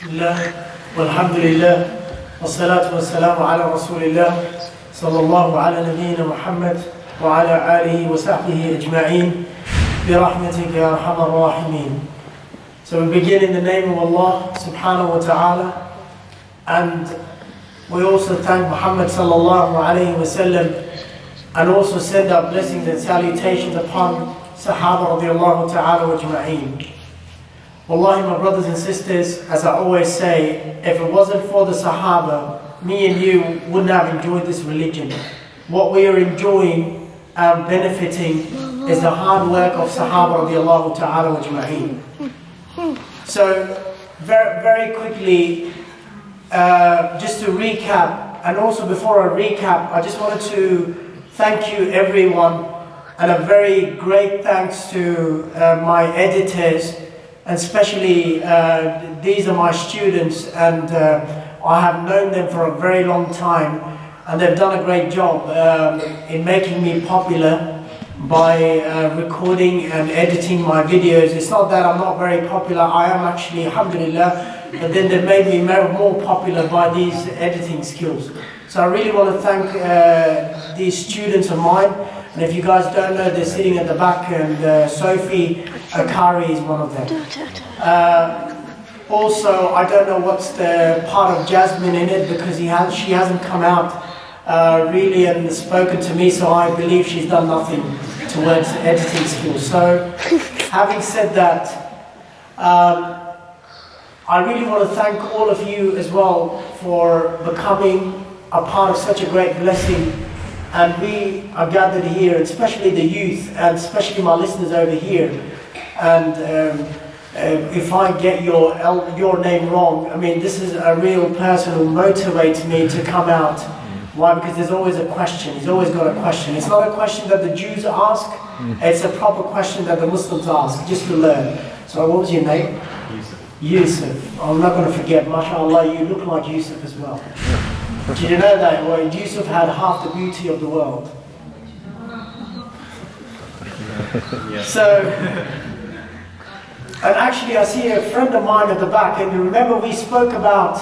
بسم الله والحمد لله والصلاة والسلام على رسول الله صلى الله على نبينا محمد وعلى آله وصحبه أجمعين برحمتك يا أرحم الراحمين So we begin in the name of Allah subhanahu wa ta'ala and we also thank Muhammad sallallahu alayhi wa sallam and also send our blessings and salutations upon Sahaba radiallahu ta'ala wa ajma'een. Wallahi, my brothers and sisters, as I always say, if it wasn't for the Sahaba, me and you wouldn't have enjoyed this religion. What we are enjoying and benefiting is the hard work of Sahaba radiallahu ta'ala ajma'een. So, very, very quickly, uh, just to recap, and also before I recap, I just wanted to thank you everyone, and a very great thanks to uh, my editors, especially uh, these are my students and uh, I have known them for a very long time and they've done a great job um, in making me popular by uh, recording and editing my videos. It's not that I'm not very popular, I am actually, alhamdulillah, but then they've made me more popular by these editing skills. So I really want to thank uh, these students of mine and if you guys don't know, they're sitting at the back, and uh, Sophie Akari is one of them. Uh, also, I don't know what's the part of Jasmine in it because he has, she hasn't come out uh, really and spoken to me, so I believe she's done nothing towards editing skills. So, having said that, um, I really want to thank all of you as well for becoming a part of such a great blessing and we are gathered here, especially the youth, and especially my listeners over here. And um, uh, if I get your your name wrong, I mean, this is a real person who motivates me to come out. Why? Because there's always a question. He's always got a question. It's not a question that the Jews ask. It's a proper question that the Muslims ask, just to learn. So, what was your name? Yusuf. Yusuf. I'm not going to forget. MashaAllah, you look like Yusuf as well. Did you know that? Well, Yusuf had half the beauty of the world. So, and actually, I see a friend of mine at the back, and you remember we spoke about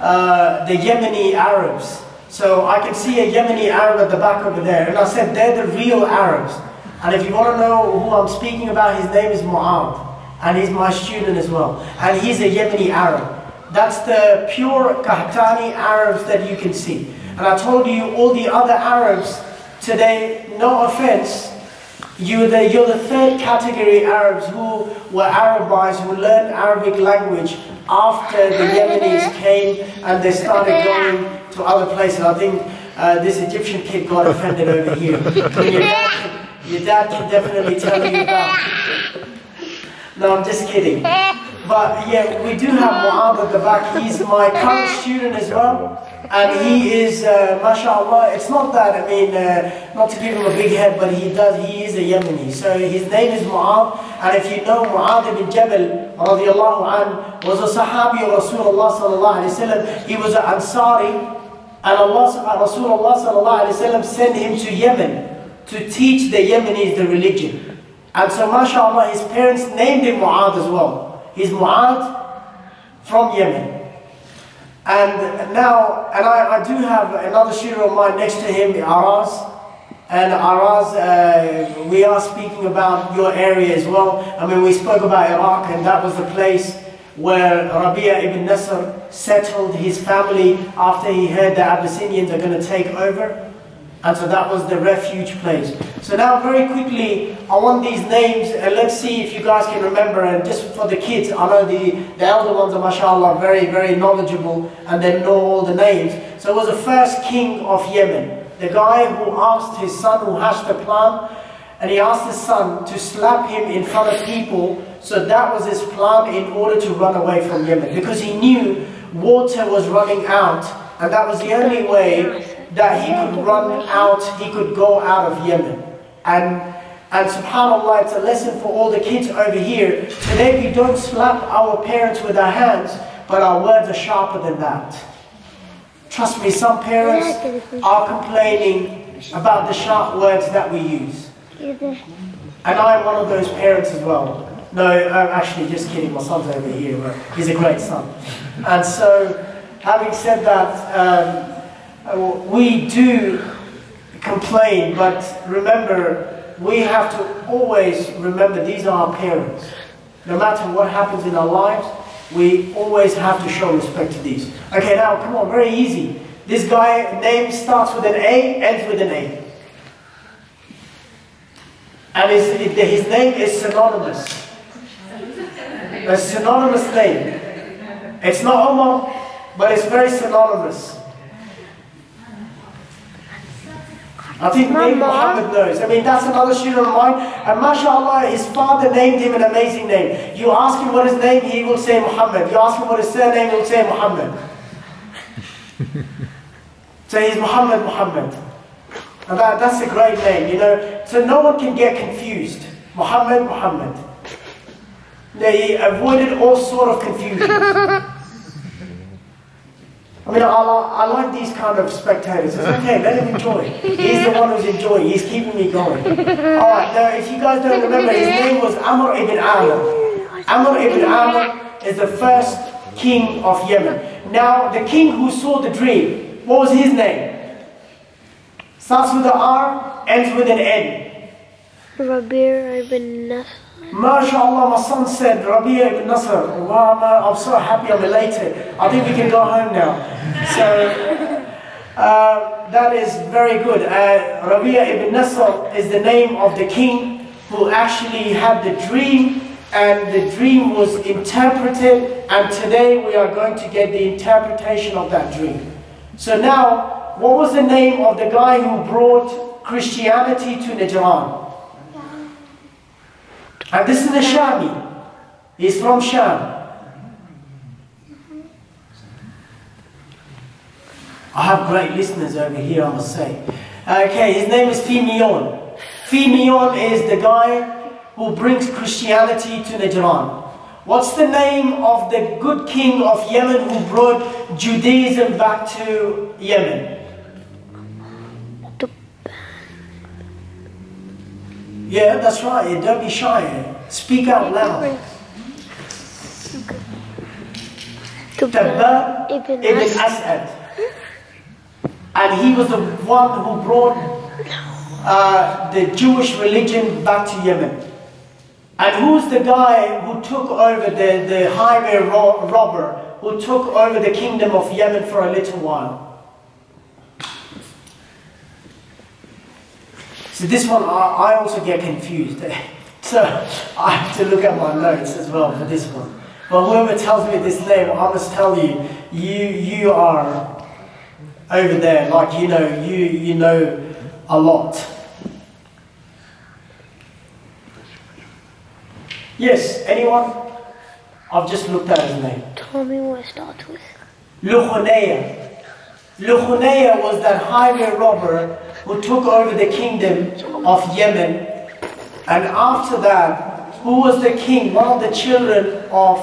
uh, the Yemeni Arabs. So I can see a Yemeni Arab at the back over there, and I said they're the real Arabs. And if you want to know who I'm speaking about, his name is Mu'ad, and he's my student as well, and he's a Yemeni Arab. That's the pure Qahtani Arabs that you can see. And I told you all the other Arabs today, no offense, you're the, you're the third category Arabs who were Arabized, who learned Arabic language after the Yemenis came and they started going to other places. I think uh, this Egyptian kid got offended over here. your, dad, your dad can definitely tell you about. No, I'm just kidding. But yeah, we do have Mu'ad at the back. He's my current student as well. And he is, uh, mashallah, it's not that, I mean, uh, not to give him a big head, but he does, he is a Yemeni. So his name is Mu'ad. And if you know Mu'ad ibn Jabal, radiallahu an, was a Sahabi of Rasulullah sallallahu alayhi wasallam. He was an Ansari. And Allah, Rasulullah sallallahu alayhi wasallam sent him to Yemen to teach the Yemenis the religion. And so, mashallah, his parents named him Mu'ad as well. He's Mu'ad from Yemen. And now, and I, I do have another student of mine next to him, Araz. And Araz, uh, we are speaking about your area as well. I mean, we spoke about Iraq, and that was the place where Rabia ibn Nasr settled his family after he heard the Abyssinians are going to take over. And so that was the refuge place. So now very quickly, I want these names, and let's see if you guys can remember, and just for the kids, I know the, the elder ones are mashallah are very, very knowledgeable, and they know all the names. So it was the first king of Yemen, the guy who asked his son who hatched the plan, and he asked his son to slap him in front of people, so that was his plan in order to run away from Yemen, because he knew water was running out, and that was the only way that he could run out, he could go out of Yemen. And, and subhanAllah, it's a lesson for all the kids over here. Today we don't slap our parents with our hands, but our words are sharper than that. Trust me, some parents are complaining about the sharp words that we use. And I'm one of those parents as well. No, I'm actually just kidding. My son's over here. He's a great son. And so, having said that, um, we do complain, but remember, we have to always remember these are our parents. No matter what happens in our lives, we always have to show respect to these. Okay, now come on, very easy. This guy name starts with an A, ends with an A. And his, his name is synonymous. A synonymous name. It's not Omar, but it's very synonymous. I think maybe Muhammad knows. I mean, that's another student of mine. And mashallah, his father named him an amazing name. You ask him what his name, he will say Muhammad. You ask him what his surname, he will say Muhammad. so he's Muhammad Muhammad. And that, that's a great name, you know. So no one can get confused. Muhammad Muhammad. They avoided all sort of confusion. I mean, I, I, like these kind of spectators. It's okay, let him enjoy. He's the one who's enjoying. He's keeping me going. All right, now, if you guys don't remember, his name was Amr ibn Amr. Amr ibn Amr is the first king of Yemen. Now, the king who saw the dream, what was his name? Starts with an R, ends with an N. Rabi' ibn Nasr. MashaAllah, my son said, Rabi' ibn Nasr. Wow, I'm so happy, I'm elated. I think we can go home now. So, uh, that is very good. Uh, Rabi' ibn Nasr is the name of the king who actually had the dream and the dream was interpreted and today we are going to get the interpretation of that dream. So now, what was the name of the guy who brought Christianity to Najran? And this is the Shami. He's from Sham. I have great listeners over here, I must say. Okay, his name is Fimion. Fimion is the guy who brings Christianity to Najran. What's the name of the good king of Yemen who brought Judaism back to Yemen? Yeah, that's right. Don't be shy. Speak out loud. Tabba ibn As'ad. And he was the one who brought uh, the Jewish religion back to Yemen. And who's the guy who took over the, the highway ro robber, who took over the kingdom of Yemen for a little while? So this one, I, also get confused. so I have to look at my notes as well for this one. But whoever tells me this name, I must tell you, you, you are over there, like you know, you, you know a lot. Yes, anyone? I've just looked at his name. Tell me what it starts with. Lukhunaya. Lukhunaya was that highway robber who took over the kingdom of Yemen. And after that, who was the king? One of the children of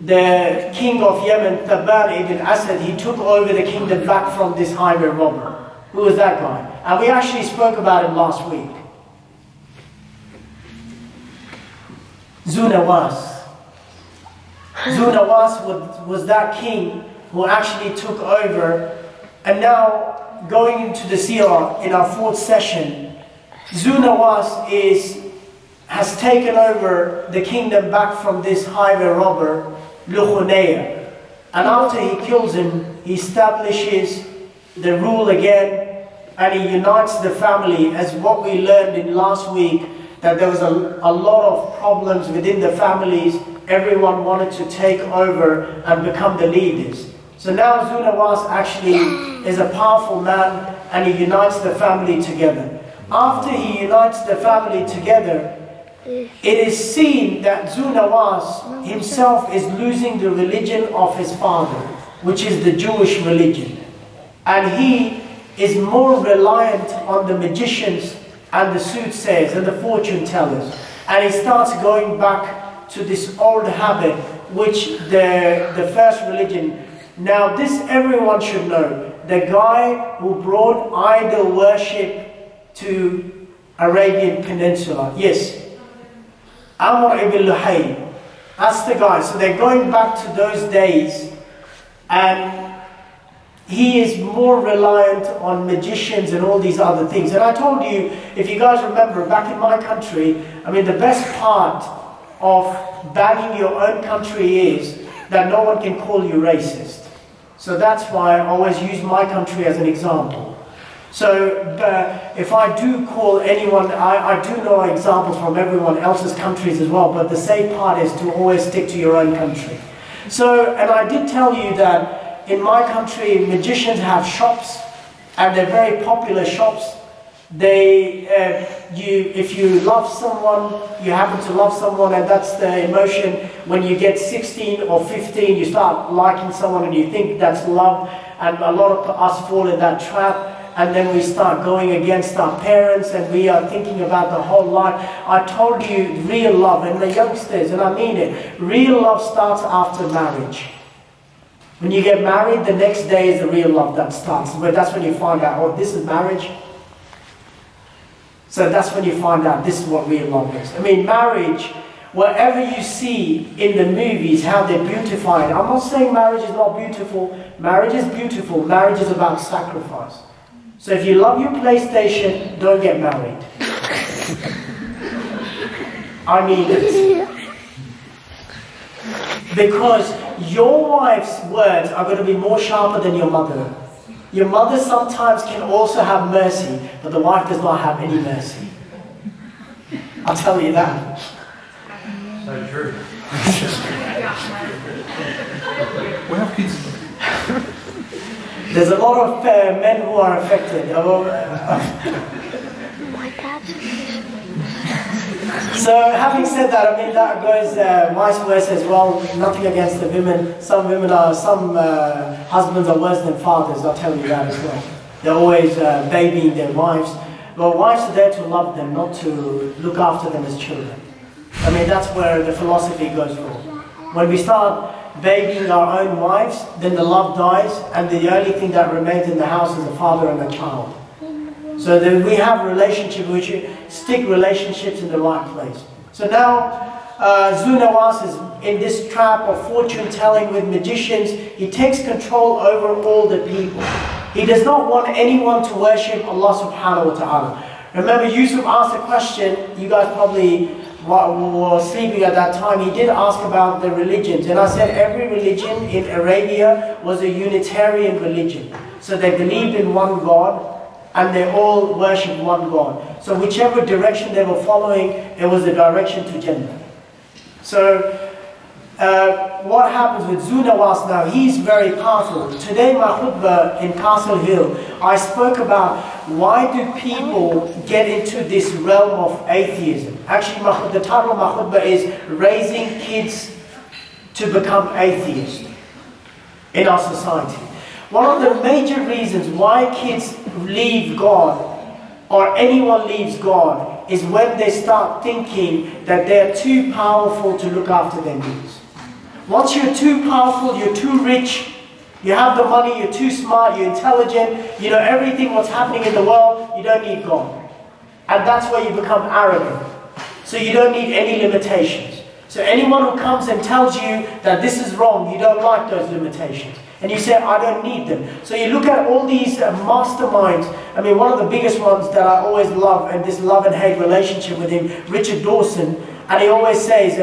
the king of Yemen, Thabban ibn Asad, he took over the kingdom back from this highway robber. Who was that guy? And we actually spoke about him last week. Zunawas. Zunawas was, was that king who actually took over and now going into the seerah in our fourth session, Zunawas is, has taken over the kingdom back from this highway robber, Lukhunaya. And after he kills him, he establishes the rule again and he unites the family as what we learned in last week that there was a, a lot of problems within the families. Everyone wanted to take over and become the leaders. So now Zunawas actually is a powerful man and he unites the family together. After he unites the family together, it is seen that Zunawas himself is losing the religion of his father, which is the Jewish religion. And he is more reliant on the magicians and the soothsayers and the fortune tellers. And he starts going back to this old habit which the, the first religion now, this everyone should know. The guy who brought idol worship to Arabian Peninsula. Yes? Amr ibn Luhay. That's the guy. So they're going back to those days and he is more reliant on magicians and all these other things. And I told you, if you guys remember, back in my country, I mean, the best part of bagging your own country is that no one can call you racist. So that's why I always use my country as an example. So uh, if I do call anyone, I, I do know examples from everyone else's countries as well, but the safe part is to always stick to your own country. So, and I did tell you that in my country, magicians have shops, and they're very popular shops. They, uh, you, if you love someone, you happen to love someone, and that's the emotion. When you get 16 or 15, you start liking someone, and you think that's love. And a lot of us fall in that trap and then we start going against our parents and we are thinking about the whole life. I told you real love and the youngsters, and I mean it, real love starts after marriage. When you get married, the next day is the real love that starts. But that's when you find out, oh, this is marriage. So that's when you find out this is what real love is. I mean, marriage, whatever you see in the movies, how they beautify it. I'm not saying marriage is not beautiful. Marriage is beautiful. Marriage is about sacrifice. So if you love your PlayStation, don't get married. I mean it. Because your wife's words are going to be more sharper than your mother. Your mother sometimes can also have mercy, but the wife does not have any mercy. I'll tell you that. So true. we have kids. There's a lot of uh, men who are affected. so having said that, I mean that goes uh, vice versa as well. Nothing against the women. Some women are, some uh, husbands are worse than fathers. I'll tell you that as well. They're always uh, babying their wives. But wives are there to love them, not to look after them as children. I mean that's where the philosophy goes wrong. When we start babying our own wives, then the love dies, and the only thing that remains in the house is a father and a child. So that we have relationship which stick relationships in the right place. So now uh, Zu Nawas is in this trap of fortune telling with magicians. He takes control over all the people. He does not want anyone to worship Allah subhanahu wa ta'ala. Remember Yusuf asked a question, you guys probably were sleeping at that time, he did ask about the religions. And I said every religion in Arabia was a Unitarian religion. So they believed in one God and they all worshipped one God. So whichever direction they were following, it was the direction to Jannah. So uh, what happens with Zu Nawas now, he's very powerful. Today my khutbah in Castle Hill, I spoke about why do people get into this realm of atheism. Actually, my, the title of my khutbah is Raising Kids to Become Atheists in our society. One of the major reasons why kids leave God or anyone leaves God is when they start thinking that they're too powerful to look after their needs. Once you're too powerful, you're too rich, you have the money, you're too smart, you're intelligent, you know everything what's happening in the world, you don't need God. And that's where you become arrogant. So you don't need any limitations. So anyone who comes and tells you that this is wrong, you don't like those limitations. And you say, I don't need them. So you look at all these uh, masterminds. I mean, one of the biggest ones that I always love, and this love and hate relationship with him, Richard Dawson, and he always says,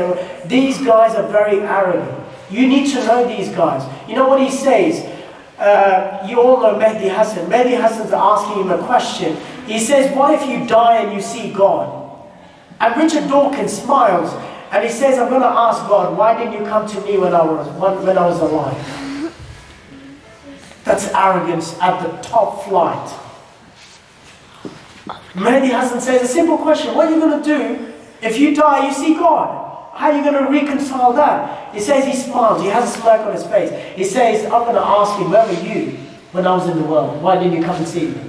these guys are very arrogant. You need to know these guys. You know what he says? Uh, you all know Mehdi Hasan. Mehdi Hasan's asking him a question. He says, what if you die and you see God? And Richard Dawkins smiles and he says, I'm going to ask God, why didn't you come to me when I was, when I was alive? That's arrogance at the top flight. Mehdi Hasan says, a simple question, what are you going to do if you die, you see God. How are you going to reconcile that? He says he smiles. He has a smirk on his face. He says, I'm going to ask him, where were you when I was in the world? Why didn't you come and see me?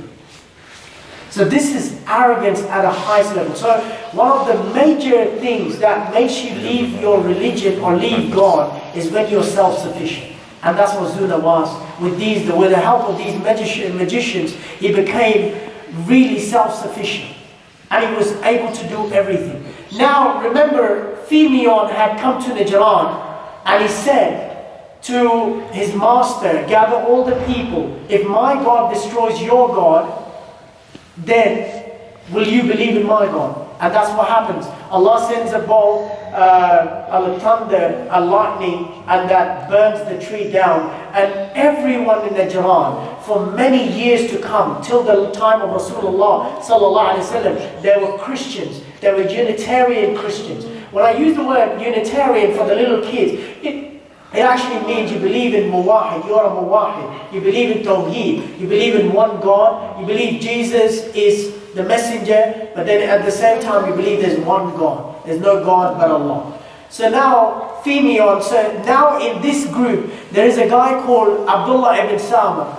So this is arrogance at a highest level. So one of the major things that makes you leave your religion or leave God is when you're self-sufficient. And that's what Zu was. With these, with the help of these magicians, he became really self-sufficient. And he was able to do everything. Now, remember, Phineon had come to Najran and he said to his master, Gather all the people. If my God destroys your God, then will you believe in my God? And that's what happens. Allah sends a bolt, uh, a thunder, a lightning, and that burns the tree down. And everyone in Najran, for many years to come, till the time of Rasulullah sallallahu there were Christians. There were Unitarian Christians. When I use the word Unitarian for the little kids, it, it actually means you believe in Muwahid, you're a Muwahid. You believe in Tawheed, you believe in one God, you believe Jesus is the messenger, but then at the same time you believe there's one God. There's no God but Allah. So now, Phineon, so now in this group, there is a guy called Abdullah ibn Sama.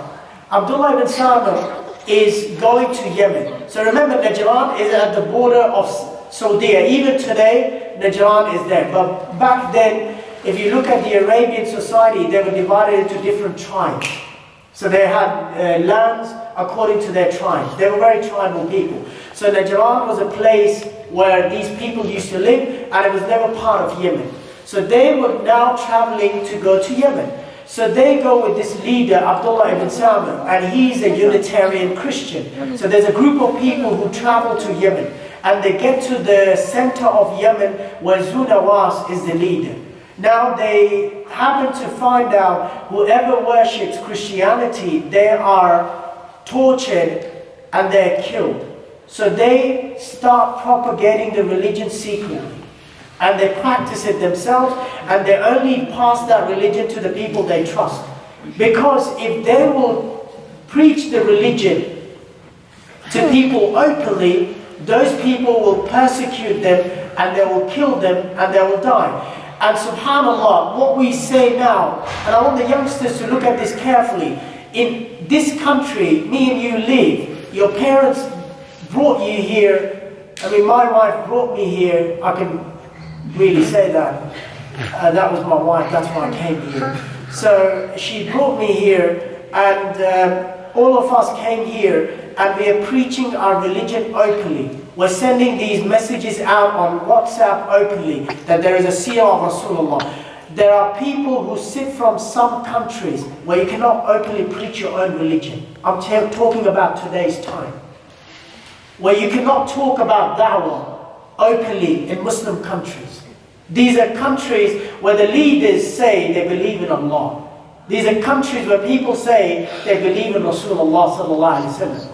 Abdullah ibn Sama is going to Yemen. So remember, Najran is at the border of Saudi. Even today, Najran is there. But back then, if you look at the Arabian society, they were divided into different tribes. So they had uh, lands according to their tribes. They were very tribal people. So Najran was a place where these people used to live and it was never part of Yemen. So they were now traveling to go to Yemen. So they go with this leader, Abdullah ibn Salman, and he's a Unitarian Christian. So there's a group of people who travel to Yemen and they get to the center of Yemen where Zunawas is the leader. Now they happen to find out whoever worships Christianity, they are tortured and they're killed. So they start propagating the religion secretly. And they practice it themselves and they only pass that religion to the people they trust. Because if they will preach the religion to people openly, those people will persecute them and they will kill them and they will die. And subhanAllah, what we say now, and I want the youngsters to look at this carefully. In this country, me and you live, your parents brought you here. I mean, my wife brought me here. I can really say that. Uh, that was my wife, that's why I came here. So she brought me here, and um, all of us came here and we are preaching our religion openly. We're sending these messages out on WhatsApp openly that there is a seer of Rasulullah. There are people who sit from some countries where you cannot openly preach your own religion. I'm talking about today's time. Where you cannot talk about da'wah openly in Muslim countries. These are countries where the leaders say they believe in Allah. These are countries where people say they believe in Rasulullah.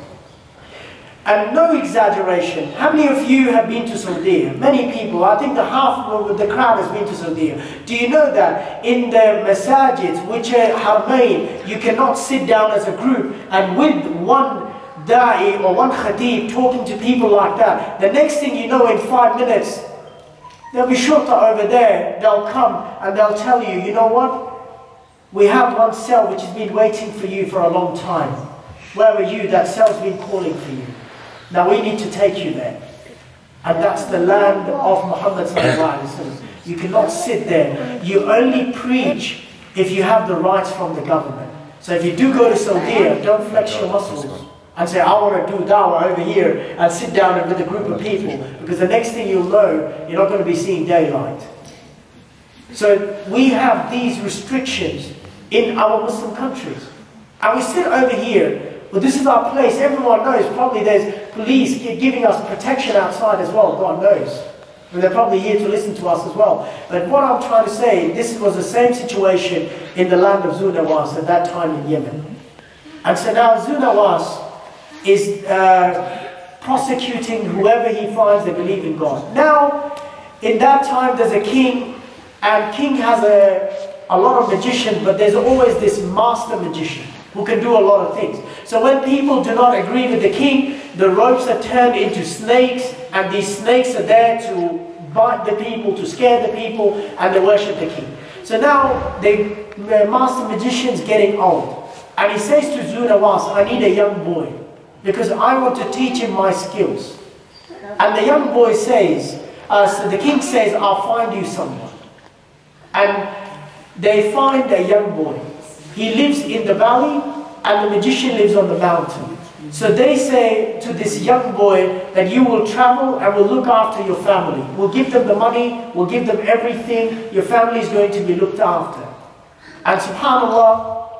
And no exaggeration, how many of you have been to Saudi? Many people, I think the half of the crowd has been to Saudi. Do you know that in the masajids, which are harmain, you cannot sit down as a group and with one da'i or one khatib talking to people like that. The next thing you know, in five minutes, there'll be shurta over there. They'll come and they'll tell you, you know what? We have one cell which has been waiting for you for a long time. Where were you? That cell's been calling for you. Now we need to take you there. And that's the land of Muhammad You cannot sit there. You only preach if you have the rights from the government. So if you do go to Saudi, don't flex your muscles and say, I want to do dawah over here and sit down with a group of people. Because the next thing you'll know, you're not going to be seeing daylight. So we have these restrictions in our Muslim countries. And we sit over here, but this is our place. Everyone knows probably there's police giving us protection outside as well, God knows. And they're probably here to listen to us as well. But what I'm trying to say, this was the same situation in the land of Zunawas at that time in Yemen. And so now Zunawas is uh, prosecuting whoever he finds they believe in God. Now, in that time, there's a king, and king has a, a lot of magicians, but there's always this master magician who can do a lot of things. So when people do not agree with the king, the ropes are turned into snakes, and these snakes are there to bite the people, to scare the people, and they worship the king. So now the, master magician's getting old, and he says to Zunawas, I need a young boy, because I want to teach him my skills. And the young boy says, uh, so the king says, I'll find you someone. And they find a young boy. He lives in the valley and the magician lives on the mountain. So they say to this young boy that you will travel and will look after your family. We'll give them the money, we'll give them everything. Your family is going to be looked after. And subhanAllah,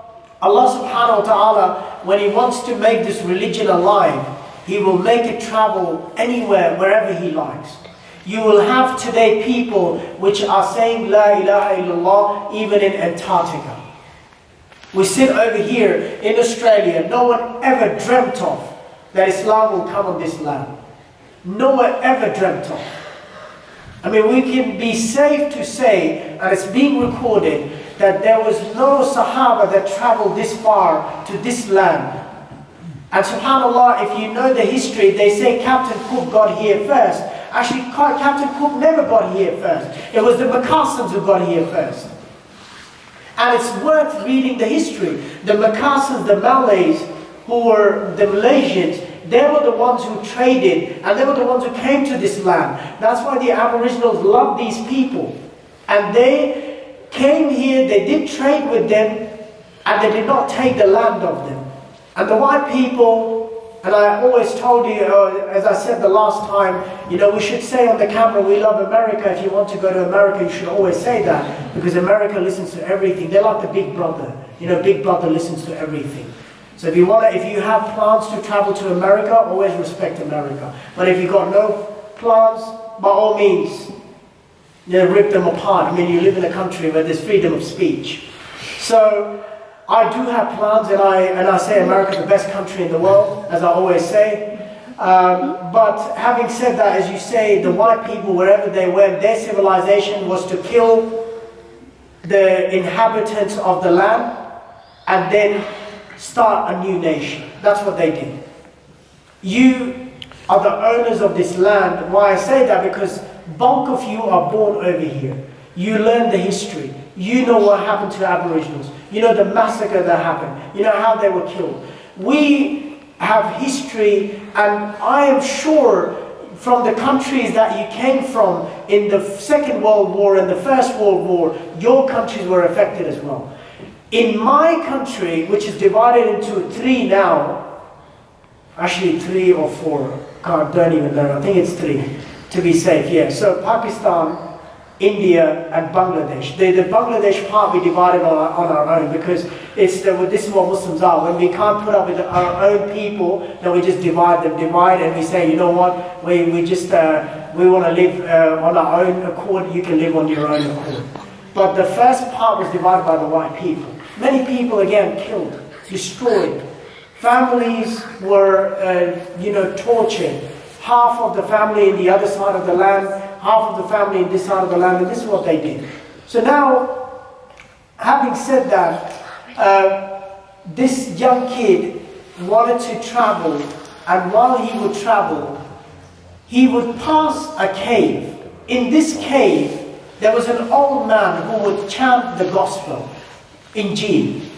Allah subhanahu wa ta'ala, when He wants to make this religion alive, He will make it travel anywhere, wherever He likes. You will have today people which are saying La ilaha illallah even in Antarctica. We sit over here in Australia, no one ever dreamt of that Islam will come on this land. No one ever dreamt of. I mean, we can be safe to say, and it's being recorded, that there was no Sahaba that traveled this far to this land. And subhanAllah, if you know the history, they say Captain Cook got here first. Actually, Captain Cook never got here first. It was the Macassans who got here first. And it's worth reading the history. The Macassans, the Malays, who were the Malaysians, they were the ones who traded and they were the ones who came to this land. That's why the Aboriginals loved these people. And they came here, they did trade with them, and they did not take the land of them. And the white people and I always told you, uh, as I said the last time, you know, we should say on the camera, we love America. If you want to go to America, you should always say that. Because America listens to everything. They're like the big brother. You know, big brother listens to everything. So if you want to, if you have plans to travel to America, always respect America. But if you've got no plans, by all means, you know, rip them apart. I mean, you live in a country where there's freedom of speech. So, I do have plans, and I, and I say America is the best country in the world, as I always say. Um, but having said that, as you say, the white people, wherever they went, their civilization was to kill the inhabitants of the land and then start a new nation. That's what they did. You are the owners of this land. Why I say that? Because bulk of you are born over here. You learn the history. You know what happened to Aboriginals. You know the massacre that happened. You know how they were killed. We have history, and I am sure from the countries that you came from in the Second World War and the First World War, your countries were affected as well. In my country, which is divided into three now, actually three or four, I don't even know, I think it's three, to be safe, yeah. So Pakistan, India and Bangladesh. The, the Bangladesh part we divided on our, on our own because it's the, this is what Muslims are. When we can't put up with our own people, then we just divide them, divide, and we say, you know what, we, we just uh, we want to live uh, on our own accord. You can live on your own accord. But the first part was divided by the white people. Many people again killed, destroyed. Families were, uh, you know, tortured. Half of the family in the other side of the land half of the family in this side of the land, and this is what they did. So now, having said that, uh, this young kid wanted to travel, and while he would travel, he would pass a cave. In this cave, there was an old man who would chant the gospel, in Injil.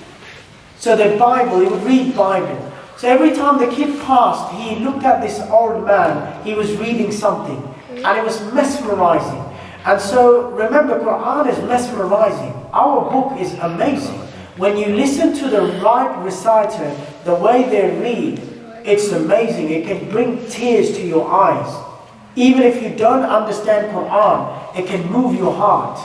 So the Bible, he would read Bible. So every time the kid passed, he looked at this old man, he was reading something and it was mesmerizing. And so remember, Quran is mesmerizing. Our book is amazing. When you listen to the right reciter, the way they read, it's amazing. It can bring tears to your eyes. Even if you don't understand Quran, it can move your heart.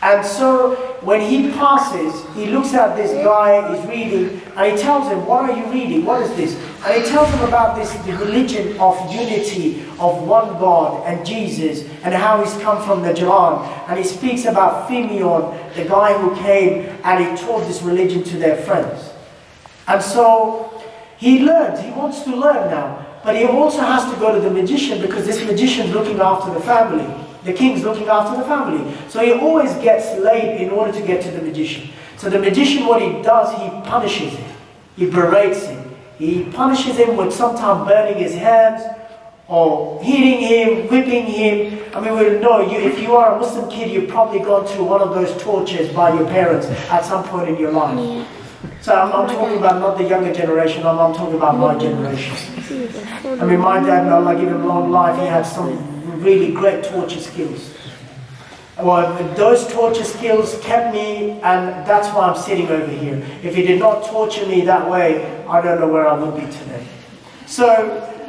And so when he passes, he looks at this guy, he's reading, and he tells him, What are you reading? What is this? And he tells him about this the religion of unity, of one God and Jesus, and how he's come from the Quran. And he speaks about Philemon, the guy who came and he taught this religion to their friends. And so he learns, he wants to learn now. But he also has to go to the magician because this magician's looking after the family. The king's looking after the family. So he always gets late in order to get to the magician. So the magician, what he does, he punishes him. He berates him. He punishes him with sometimes burning his hands or hitting him, whipping him. I mean, we know you, if you are a Muslim kid, you've probably gone through one of those tortures by your parents at some point in your life. So I'm, I'm, talking about not the younger generation, I'm, I'm talking about my generation. I mean, my dad, Allah give him long life, he had some really great torture skills. Well, those torture skills kept me, and that's why I'm sitting over here. If he did not torture me that way, I don't know where I would be today. So,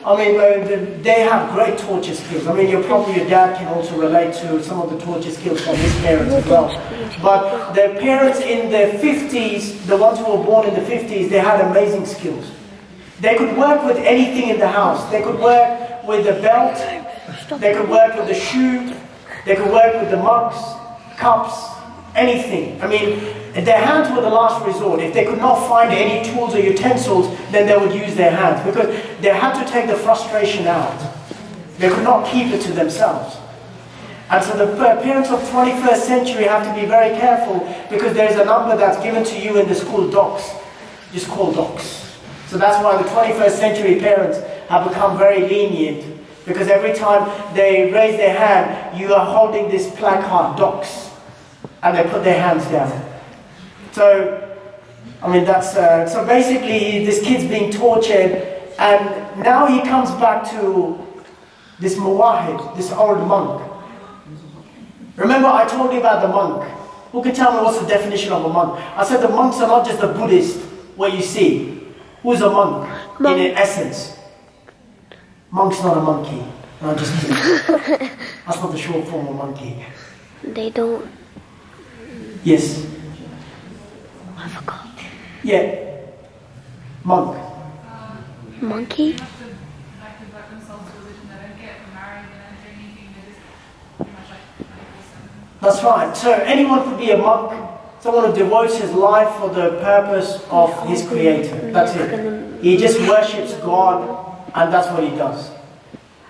I mean, uh, they have great torture skills. I mean, you probably your dad can also relate to some of the torture skills from his parents as well. But their parents in the 50s, the ones who were born in the 50s, they had amazing skills. They could work with anything in the house. They could work with a belt. They could work with the shoe. They could work with the mugs, cups, anything. I mean, their hands were the last resort. If they could not find any tools or utensils, then they would use their hands because they had to take the frustration out. They could not keep it to themselves. And so the parents of 21st century have to be very careful because there's a number that's given to you in the school DoCS. Just call DoCS. So that's why the 21st century parents have become very lenient because every time they raise their hand, you are holding this placard, DoCS, and they put their hands down. So, I mean, that's uh, so basically this kid's being tortured, and now he comes back to this muwahid, this old monk. Remember, I told you about the monk. Who can tell me what's the definition of a monk? I said the monks are not just the Buddhist, what you see. Who's a monk Monk. in essence? Monk's not a monkey. No, just kidding. That's not the short form of monkey. They don't. Yes. I forgot. Yeah. Monk. Monkey? That's right. So anyone could be a monk, someone who devotes his life for the purpose of his creator. That's it. He just worships God and that's what he does.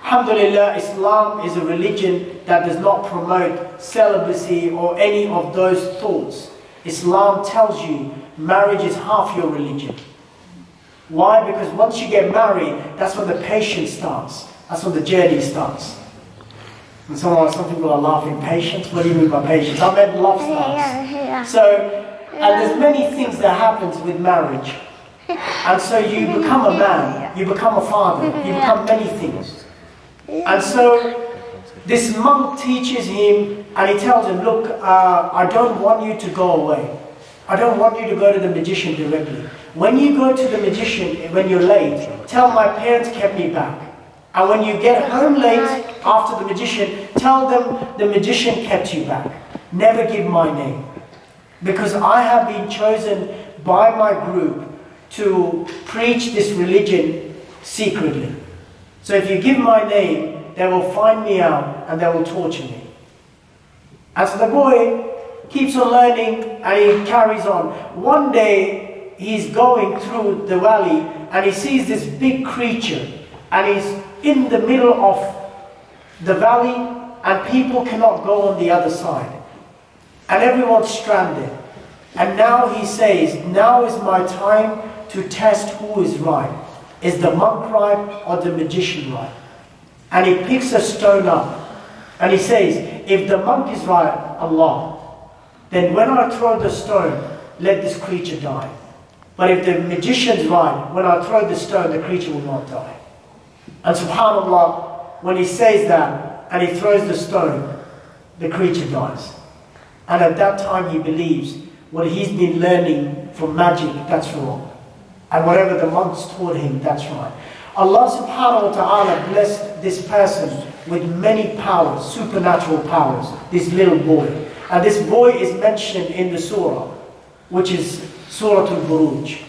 Alhamdulillah, Islam is a religion that does not promote celibacy or any of those thoughts. Islam tells you marriage is half your religion. Why? Because once you get married, that's when the patience starts. That's when the journey starts. And some, some people are laughing, patience? What do you mean by patience? I meant love starts. So, and there's many things that happens with marriage. And so you become a man, you become a father, you become many things. And so this monk teaches him and he tells him, Look, uh, I don't want you to go away. I don't want you to go to the magician directly. When you go to the magician, when you're late, tell my parents kept me back. And when you get home late after the magician, tell them the magician kept you back. Never give my name. Because I have been chosen by my group to preach this religion secretly. So if you give my name, they will find me out and they will torture me. So the boy keeps on learning and he carries on. One day he's going through the valley and he sees this big creature and he's in the middle of the valley and people cannot go on the other side. And everyone's stranded. And now he says, now is my time to test who is right. Is the monk right or the magician right? And he picks a stone up and he says, if the monk is right, Allah, then when I throw the stone, let this creature die. But if the magician's right, when I throw the stone, the creature will not die. And subhanAllah, when he says that and he throws the stone, the creature dies. And at that time he believes what he's been learning from magic, that's wrong. And whatever the monks taught him, that's right. Allah subhanahu wa ta'ala blessed this person with many powers, supernatural powers, this little boy. And this boy is mentioned in the surah, which is Surah Al-Buruj.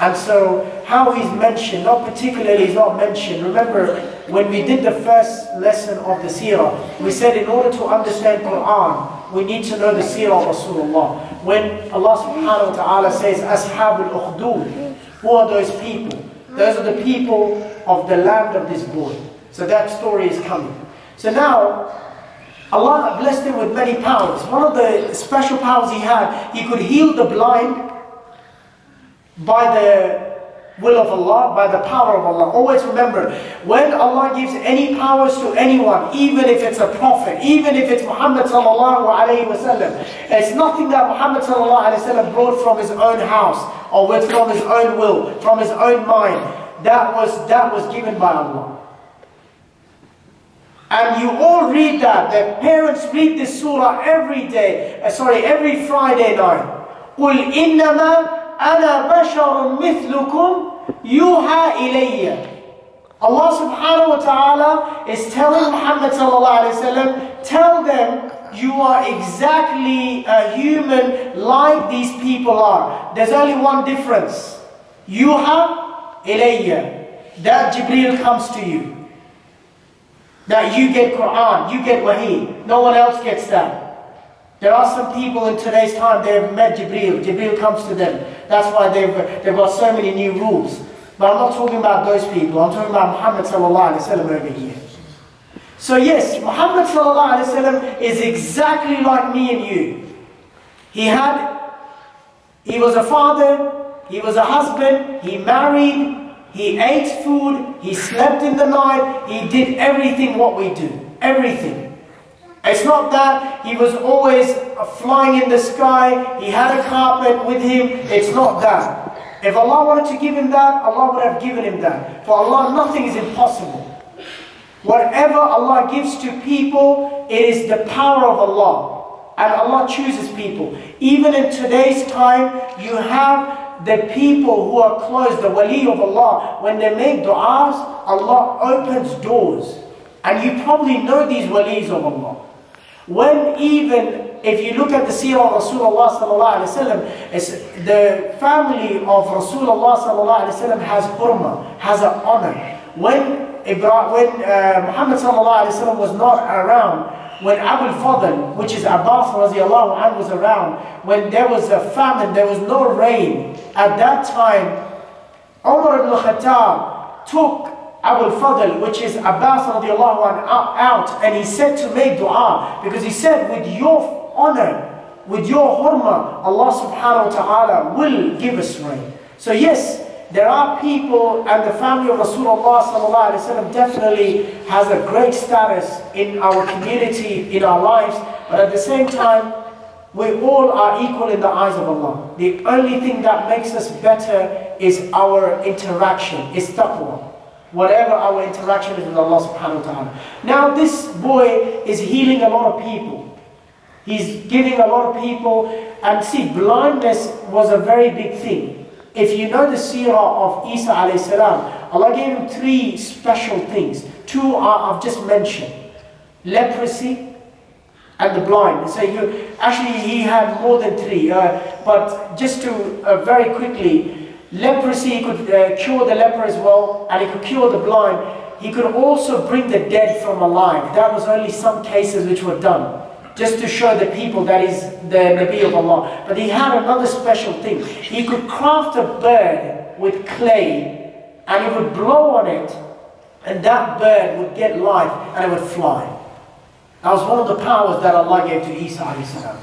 And so how he's mentioned, not particularly he's not mentioned. Remember, when we did the first lesson of the seerah, we said in order to understand Quran, we need to know the seerah of Rasulullah. When Allah subhanahu wa ta'ala says, Ashabul Ukhdud, who are those people? Those are the people of the land of this boy. So that story is coming. So now, Allah blessed him with many powers. One of the special powers he had, he could heal the blind by the will of Allah, by the power of Allah. Always remember, when Allah gives any powers to anyone, even if it's a prophet, even if it's Muhammad sallallahu alayhi wasallam, it's nothing that Muhammad sallallahu alayhi wasallam brought from his own house or with from his own will, from his own mind. That was that was given by Allah. And you all read that. The parents read this surah every day. Uh, sorry, every Friday night. قُلْ إِنَّمَا أَنَا بَشَرٌ مِثْلُكُمْ يُوحَى إِلَيَّ Allah subhanahu wa ta'ala is telling Muhammad sallallahu alayhi wa tell them you are exactly a human like these people are. There's only one difference. Yuha ilayya. That Jibreel comes to you. That you get Quran, you get Wahi. No one else gets that. There are some people in today's time, they've met Jibreel. Jibreel comes to them. That's why they've, they've got so many new rules. But I'm not talking about those people. I'm talking about Muhammad sallallahu alayhi wa over here. So yes, Muhammad ﷺ is exactly like me and you. He had, he was a father, he was a husband, he married, he ate food, he slept in the night, he did everything what we do. Everything. It's not that he was always flying in the sky, he had a carpet with him, it's not that. If Allah wanted to give him that, Allah would have given him that. For Allah, nothing is impossible. Whatever Allah gives to people, it is the power of Allah. And Allah chooses people. Even in today's time, you have the people who are close, the wali of Allah. When they make du'as, Allah opens doors. And you probably know these walis of Allah. When even, if you look at the seerah of Rasulullah the family of Rasulullah has hurma, has an honor. When Ibrahim, when uh, Muhammad was not around, when Abu Fadl, which is Abbas radiallahu anhu, was around, when there was a famine, there was no rain, at that time, Umar ibn Khattab took Abu Fadl, which is Abbas radiallahu anhu, out, and he said to make dua, because he said, with your honor, with your hurma, Allah subhanahu wa ta'ala will give us rain. So yes, there are people and the family of Rasulullah definitely has a great status in our community, in our lives, but at the same time, we all are equal in the eyes of Allah. The only thing that makes us better is our interaction, is taqwa. Whatever our interaction is with Allah subhanahu wa ta'ala. Now this boy is healing a lot of people. He's giving a lot of people, and see, blindness was a very big thing. If you know the seerah of Isa alayhi salam, Allah gave him three special things. Two are, I've just mentioned. Leprosy and the blind. So you, actually he had more than three. Uh, but just to, uh, very quickly, leprosy, he could uh, cure the leper as well, and he could cure the blind. He could also bring the dead from alive. That was only some cases which were done just to show the people that is the Nabi of Allah. But he had another special thing. He could craft a bird with clay and he would blow on it and that bird would get life and it would fly. That was one of the powers that Allah gave to Isa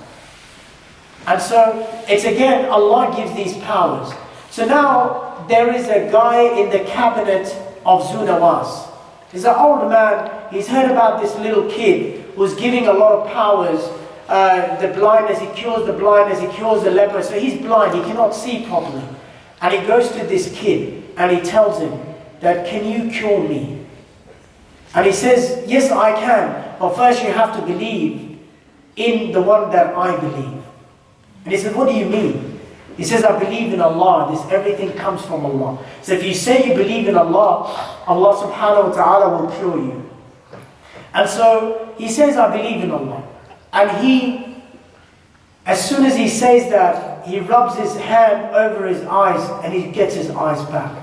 And so it's again, Allah gives these powers. So now there is a guy in the cabinet of Zu Nawas. He's an old man. He's heard about this little kid who's giving a lot of powers. Uh, the blindness, he cures the blindness, he cures the leper. So he's blind, he cannot see properly. And he goes to this kid and he tells him that, can you cure me? And he says, yes, I can. But first you have to believe in the one that I believe. And he said, what do you mean? He says, I believe in Allah. This everything comes from Allah. So if you say you believe in Allah, Allah subhanahu wa ta'ala will cure you. And so he says, I believe in Allah. And he, as soon as he says that, he rubs his hand over his eyes and he gets his eyes back.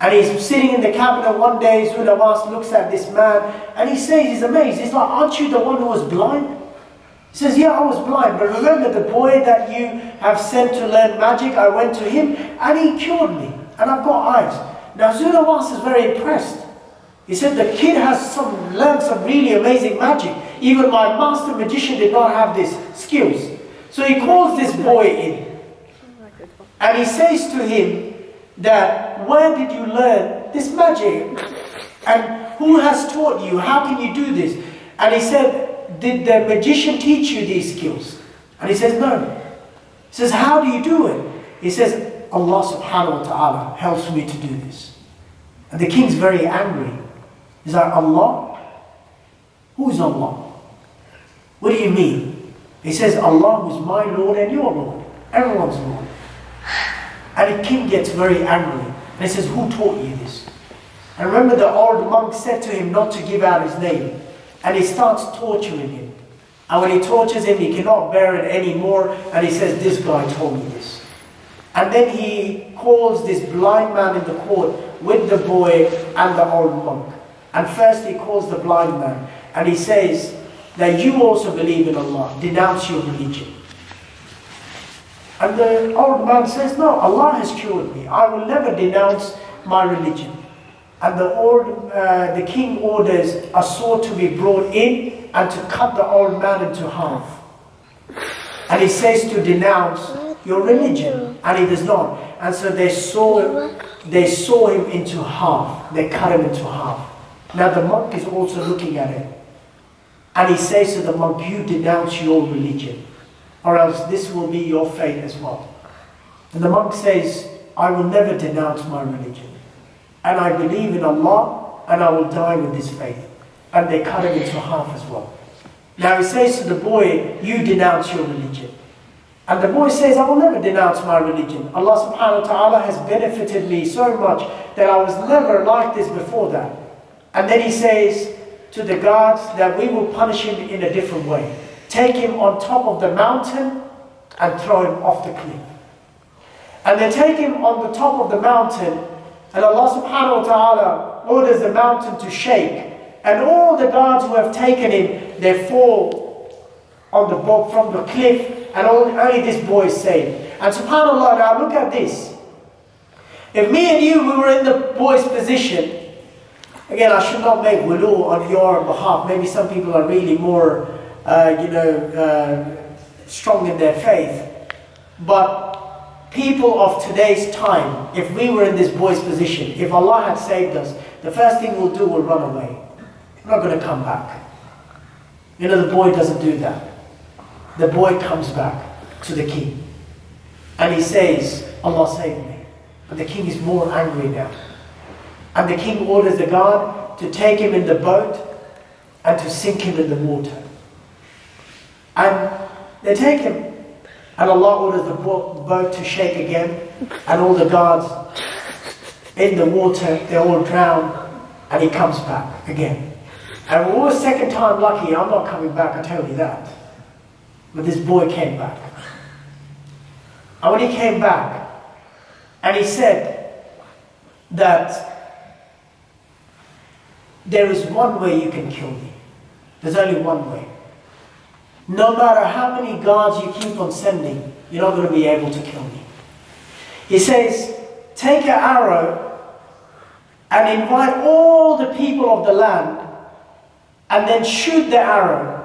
And he's sitting in the cabinet one day, Zu Nawas looks at this man and he says, he's amazed. He's like, aren't you the one who was blind? He says, yeah, I was blind, but remember the boy that you have sent to learn magic, I went to him and he cured me and I've got eyes. Now Zunawas is very impressed. He said the kid has some learned some really amazing magic. Even my master magician did not have these skills. So he calls this boy in. And he says to him that where did you learn this magic? And who has taught you? How can you do this? And he said, Did the magician teach you these skills? And he says, No. He says, How do you do it? He says, Allah subhanahu wa ta'ala helps me to do this. And the king's very angry. Is that Allah? Who's Allah? What do you mean? He says, Allah is my Lord and your Lord. Everyone's Lord. And the king gets very angry. And he says, Who taught you this? And remember, the old monk said to him not to give out his name. And he starts torturing him. And when he tortures him, he cannot bear it anymore. And he says, This guy told me this. And then he calls this blind man in the court with the boy and the old monk. And first he calls the blind man. And he says that you also believe in Allah. Denounce your religion. And the old man says, No, Allah has cured me. I will never denounce my religion. And the, old, uh, the king orders a sword to be brought in and to cut the old man into half. And he says to denounce your religion. And he does not. And so they saw, they saw him into half. They cut him into half. Now the monk is also looking at him. And he says to the monk, You denounce your religion or else this will be your fate as well. And the monk says, I will never denounce my religion. And I believe in Allah and I will die with this faith. And they cut him into half as well. Now he says to the boy, You denounce your religion. And the boy says, I will never denounce my religion. Allah subhanahu wa ta'ala has benefited me so much that I was never like this before that. And then he says to the guards that we will punish him in a different way take him on top of the mountain and throw him off the cliff. And they take him on the top of the mountain, and Allah subhanahu wa ta'ala orders the mountain to shake. And all the guards who have taken him, they fall on the boat from the cliff, and only this boy is saved. And subhanAllah, now look at this. If me and you we were in the boy's position, again, I should not make wulu on your behalf. Maybe some people are really more uh, you know, uh, strong in their faith. But people of today's time, if we were in this boy's position, if Allah had saved us, the first thing we'll do will run away. We're not going to come back. You know, the boy doesn't do that. The boy comes back to the king. And he says, Allah saved me. But the king is more angry now. And the king orders the guard to take him in the boat and to sink him in the water. And they take him. And Allah orders the boat to shake again. And all the guards in the water, they all drown. And he comes back again. And we were second time lucky. I'm not coming back, I tell you that. But this boy came back. And when he came back, and he said that there is one way you can kill me. There's only one way. No matter how many gods you keep on sending, you're not going to be able to kill me. He says, take an arrow and invite all the people of the land and then shoot the arrow.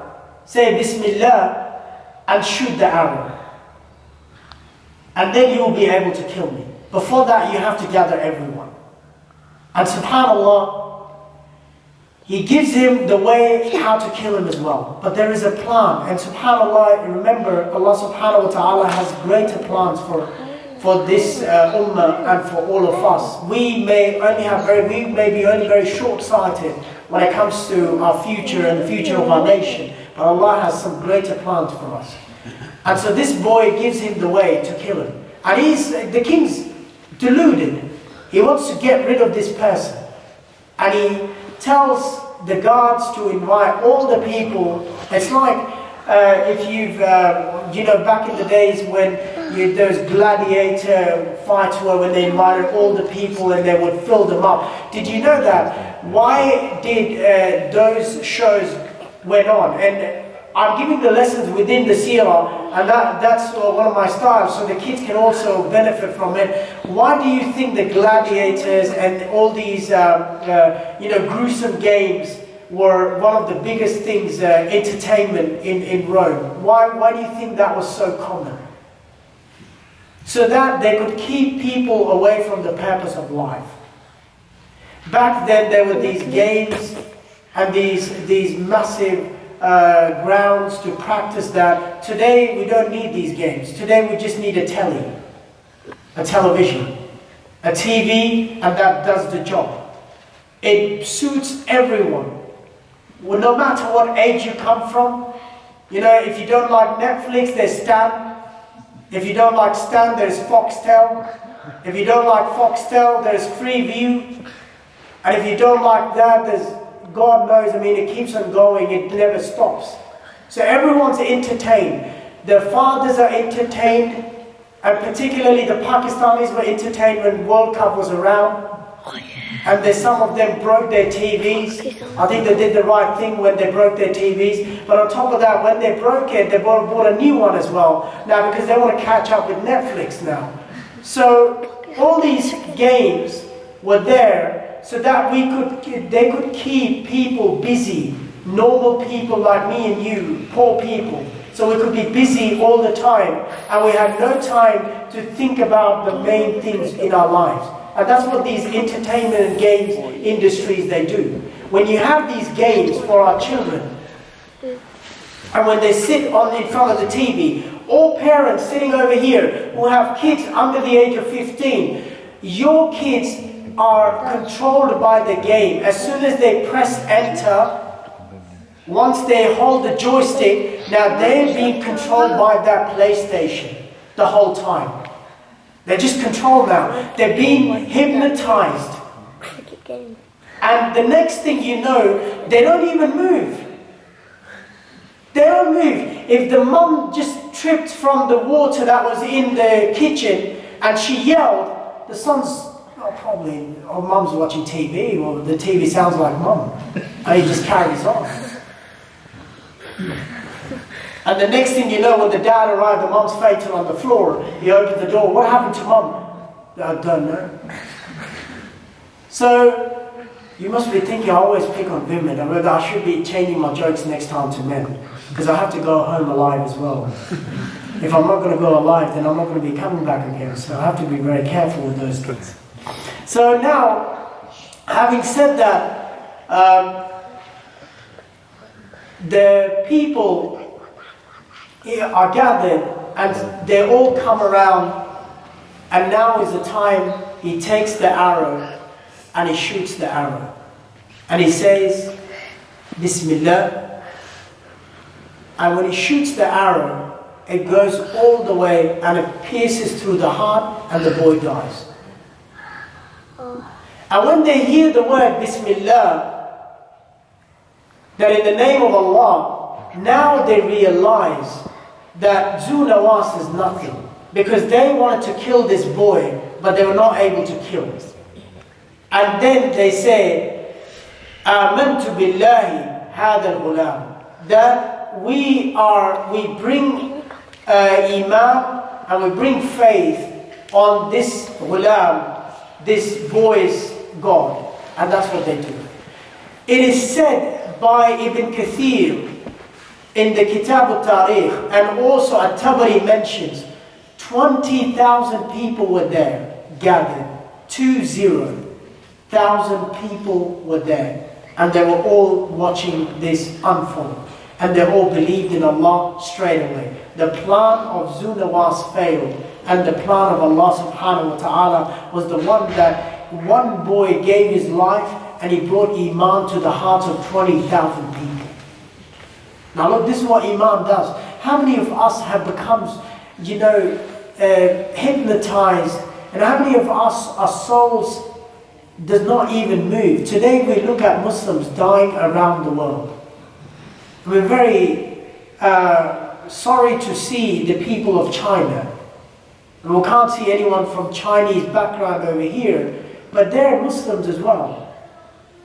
Say Bismillah and shoot the arrow. And then you will be able to kill me. Before that, you have to gather everyone. And subhanAllah, he gives him the way how to kill him as well. But there is a plan. And subhanAllah, remember, Allah subhanahu wa ta'ala has greater plans for, for this uh, ummah and for all of us. We may only have very, we may be only very short-sighted when it comes to our future and the future of our nation. But Allah has some greater plans for us. And so this boy gives him the way to kill him. And he's, the king's deluded. He wants to get rid of this person. And he tells the guards to invite all the people. It's like uh, if you've, uh, you know, back in the days when you, those gladiator fights were when they invited all the people and they would fill them up. Did you know that? Why did uh, those shows went on? And I'm giving the lessons within the seerah, and that, that's uh, one of my styles, so the kids can also benefit from it. Why do you think the gladiators and all these, um, uh, you know, gruesome games were one of the biggest things, uh, entertainment in, in Rome? Why, why do you think that was so common? So that they could keep people away from the purpose of life. Back then, there were these games and these, these massive uh, grounds to practice that. Today, we don't need these games. Today, we just need a telly, a television, a TV, and that does the job. It suits everyone. well, no matter what age you come from, you know, if you don't like Netflix, there's Stan. If you don't like Stan, there's Foxtel. If you don't like Foxtel, there's Freeview. And if you don't like that, there's God knows, I mean, it keeps on going, it never stops. So everyone's entertained. The fathers are entertained, and particularly the Pakistanis were entertained when World Cup was around. And then some of them broke their TVs. I think they did the right thing when they broke their TVs. But on top of that, when they broke it, they bought, bought a new one as well. Now, because they want to catch up with Netflix now. So all these games were there so that we could, they could keep people busy, normal people like me and you, poor people. So we could be busy all the time, and we have no time to think about the main things in our lives. And that's what these entertainment and games industries they do. When you have these games for our children, and when they sit on in front of the TV, all parents sitting over here who have kids under the age of 15, your kids are controlled by the game. As soon as they press enter, once they hold the joystick, now they're being controlled by that PlayStation the whole time. They're just controlled now. They're being hypnotized. And the next thing you know, they don't even move. They don't move. If the mum just tripped from the water that was in the kitchen and she yelled, the son's probably, or mum's watching TV, Well, the TV sounds like mum. And he just carries on. And the next thing you know, when the dad arrived, the mum's fainting on the floor. He opened the door. What happened to mum? I don't know. So, you must be thinking I always pick on women. and whether I should be changing my jokes next time to men. Because I have to go home alive as well. if I'm not going to go alive, then I'm not going to be coming back again. So I have to be very careful with those things. So now, having said that, um, the people are gathered and they all come around and now is the time he takes the arrow and he shoots the arrow. And he says bismillah. And when he shoots the arrow it goes all the way and it pierces through the heart and the boy dies and when they hear the word bismillah that in the name of Allah now they realize that Zu Nawas is nothing. Because they wanted to kill this boy, but they were not able to kill him. And then they say, Amantu billahi hadal ghulam. That we are, we bring uh, iman and we bring faith on this ghulam, this boy's God. And that's what they do. It is said by Ibn Kathir in the Kitab al-Tarikh and also At-Tabari mentions 20,000 people were there gathered. Two zero. Thousand people were there. And they were all watching this unfold. And they all believed in Allah straight away. The plan of Zu Nawas failed. And the plan of Allah subhanahu wa ta'ala was the one that one boy gave his life and he brought Iman to the hearts of 20,000 people. Now look, this is what Iman does. How many of us have become, you know, uh, hypnotized? And how many of us, our souls does not even move? Today we look at Muslims dying around the world. We're very uh, sorry to see the people of China. And we can't see anyone from Chinese background over here, but they're Muslims as well.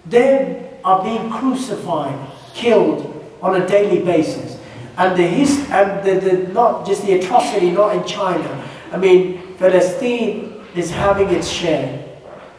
They are being crucified, killed, on a daily basis. And the his, and the, the, not just the atrocity, not in China. I mean, Palestine is having its share.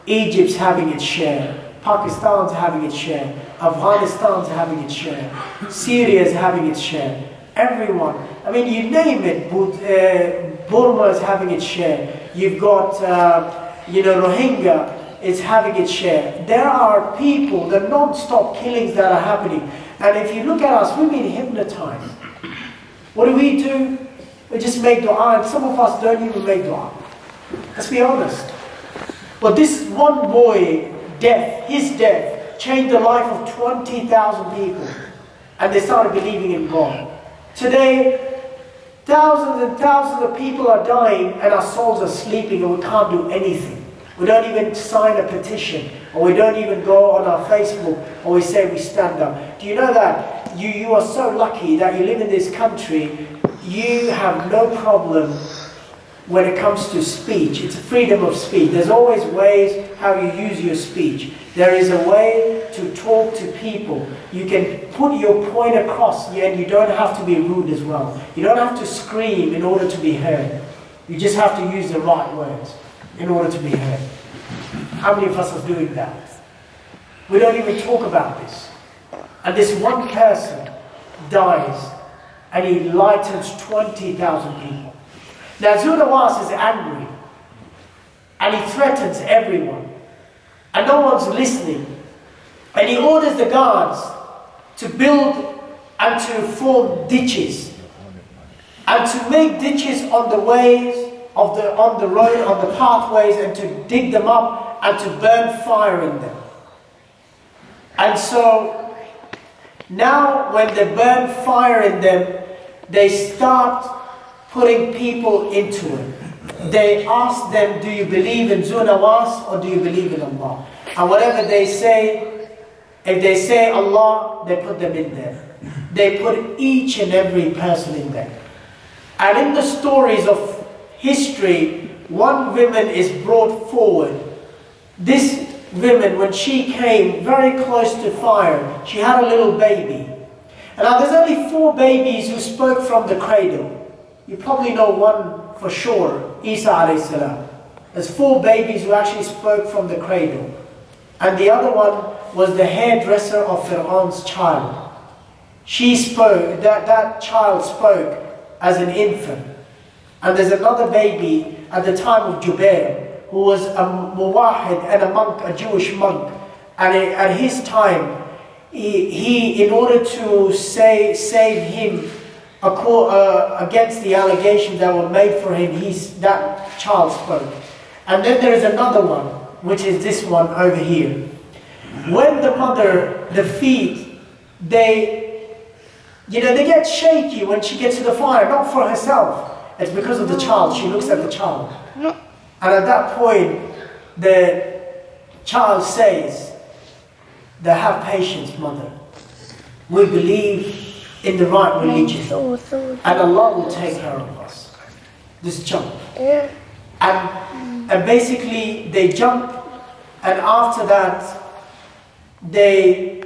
Egypt's having its share. Pakistan's having its share. Afghanistan's having its share. Syria's having its share. Everyone. I mean, you name it. Uh, Burma is having its share. You've got, uh, you know, Rohingya is having its share. There are people, the non-stop killings that are happening. And if you look at us, we've been hypnotized. What do we do? We just make dua, and some of us don't even make dua. Let's be honest. But this one boy, death, his death, changed the life of 20,000 people. And they started believing in God. Today, thousands and thousands of people are dying and our souls are sleeping and we can't do anything. We don't even sign a petition or we don't even go on our Facebook or we say we stand up. Do you know that you, you are so lucky that you live in this country, you have no problem when it comes to speech. It's freedom of speech. There's always ways how you use your speech. There is a way to talk to people. You can put your point across and you don't have to be rude as well. You don't have to scream in order to be heard. You just have to use the right words in order to be heard. How many of us are doing that? We don't even talk about this. And this one person dies and he lightens 20,000 people. Now Zunawas is angry and he threatens everyone and no one's listening. And he orders the guards to build and to form ditches and to make ditches on the ways of the on the road, on the pathways, and to dig them up and to burn fire in them. And so now when they burn fire in them, they start putting people into it. They ask them, do you believe in Zunawas or do you believe in Allah? And whatever they say, if they say Allah, they put them in there. They put each and every person in there. And in the stories of history, one woman is brought forward. This woman, when she came very close to fire, she had a little baby. And now there's only four babies who spoke from the cradle. You probably know one for sure, Isa alayhi. There's four babies who actually spoke from the cradle. And the other one was the hairdresser of Fir'aun's child. She spoke, that, that child spoke as an infant. And there's another baby at the time of Jurayj who was a muwahid and a monk, a Jewish monk. And at his time, he, he in order to say, save him uh, against the allegations that were made for him, he's, that child spoke. And then there is another one, which is this one over here. When the mother, the feet, they, you know, they get shaky when she gets to the fire, not for herself. It's because of the child. She looks at the child. And at that point, the child says, they have patience, mother. We believe in the right religion. And Allah will take care of us. This jump. And, and basically, they jump, and after that, they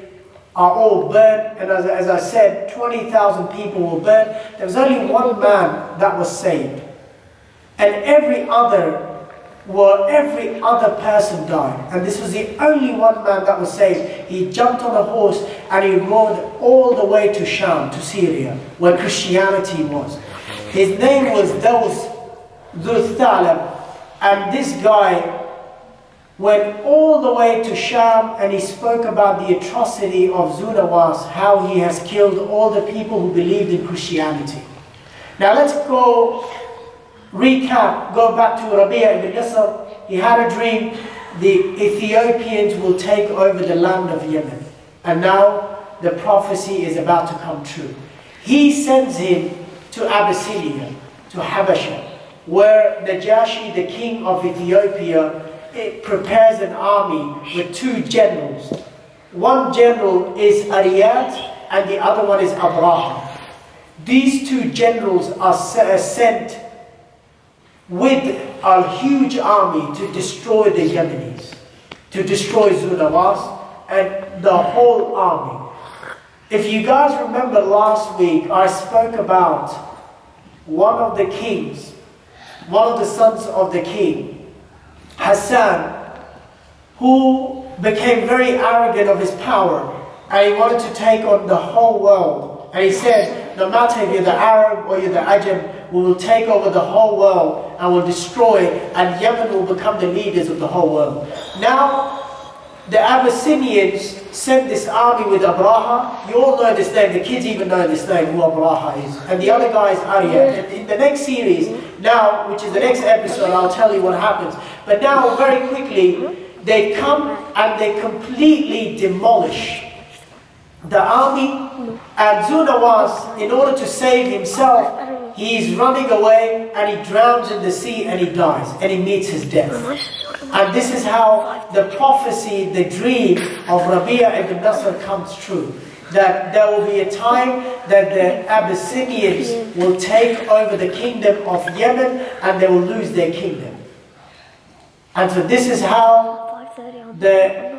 are all burnt. And as, as I said, 20,000 people were burnt. There was only one man that was saved. And every other were every other person died. And this was the only one man that was saved. He jumped on a horse and he rode all the way to Sham, to Syria, where Christianity was. His name was Daws Dhul And this guy went all the way to Sham and he spoke about the atrocity of Zunawas, how he has killed all the people who believed in Christianity. Now let's go recap, go back to Rabi'a ibn Nasr. He had a dream, the Ethiopians will take over the land of Yemen. And now the prophecy is about to come true. He sends him to Abyssinia, to Habasha, where Najashi, the king of Ethiopia, prepares an army with two generals. One general is Ariyat and the other one is Abraha. These two generals are uh, sent with a huge army to destroy the Yemenis, to destroy Zunawas and the whole army. If you guys remember last week, I spoke about one of the kings, one of the sons of the king, Hassan, who became very arrogant of his power and he wanted to take on the whole world. And he said, no matter if you're the Arab or you're the Ajam, we will take over the whole world and will destroy, and Yemen will become the leaders of the whole world. Now, the Abyssinians sent this army with Abraha. You all know this name, the kids even know this name, who Abraha is. And the other guy is Arya. In the next series, now, which is the next episode, I'll tell you what happens. But now, very quickly, they come and they completely demolish the army. And Zunawas, in order to save himself, he is running away and he drowns in the sea and he dies and he meets his death. And this is how the prophecy, the dream of Rabia ibn Nasr comes true. That there will be a time that the Abyssinians will take over the kingdom of Yemen and they will lose their kingdom. And so this is how the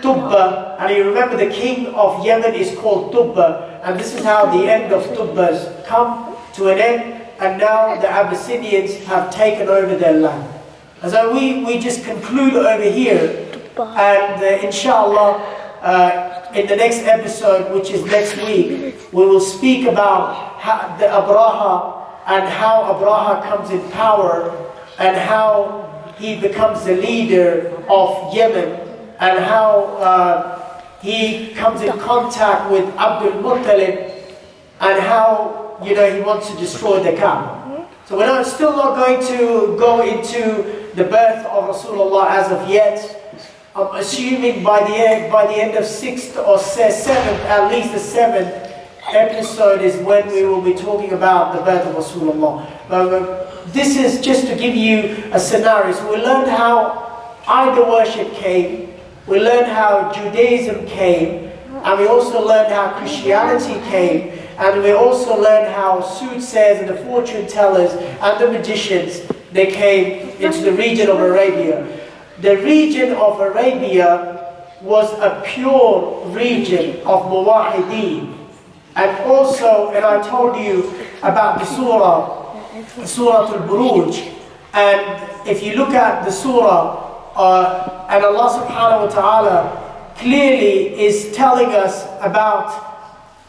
Tubba, and you remember the king of Yemen is called Tubba, and this is how the end of Tubba's come to an end, and now the Abyssinians have taken over their land. And so we, we just conclude over here, and uh, inshallah, uh, in the next episode, which is next week, we will speak about how the Abraha and how Abraha comes in power and how he becomes the leader of Yemen and how uh, he comes in contact with Abdul Muttalib and how you know he wants to destroy the Kaaba. So we're not, still not going to go into the birth of Rasulullah as of yet. I'm assuming by the end, by the end of sixth or seventh, at least the seventh episode is when we will be talking about the birth of Rasulullah. But uh, this is just to give you a scenario. So we learned how idol worship came, we learned how Judaism came, and we also learned how Christianity came, and we also learned how soothsayers and the fortune tellers and the magicians they came into the region of Arabia. The region of Arabia was a pure region of Muwahideen. And also, and I told you about the surah, Surah Al-Buruj. And if you look at the surah, uh, and Allah subhanahu wa ta'ala clearly is telling us about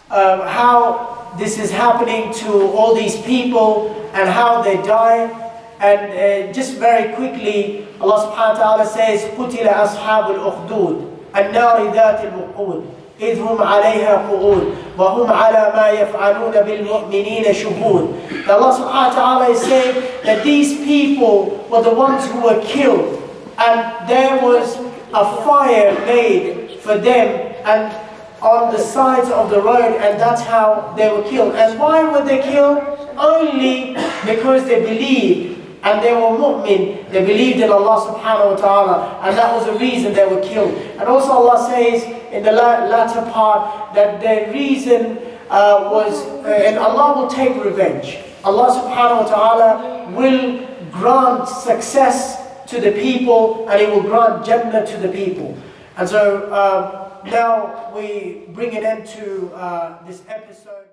um, how this is happening to all these people and how they die. And uh, just very quickly, Allah subhanahu wa ta'ala says, قُتِلَ أَصْحَابُ الْأُخْدُودِ النَّارِ ذَاتِ الْوُقُودِ إذ هم عليها قعود وهم على ما يفعلون بالمؤمنين شهود. Allah subhanahu wa ta'ala is saying that these people were the ones who were killed and there was a fire made for them and on the sides of the road and that's how they were killed. And why were they killed? Only because they believed and they were mu'min, they believed in Allah subhanahu wa ta'ala and that was the reason they were killed. And also Allah says in the latter part that the reason uh, was, uh, and Allah will take revenge. Allah subhanahu wa ta'ala will grant success to the people and He will grant Jannah to the people. And so um, now we bring an end to uh, this episode.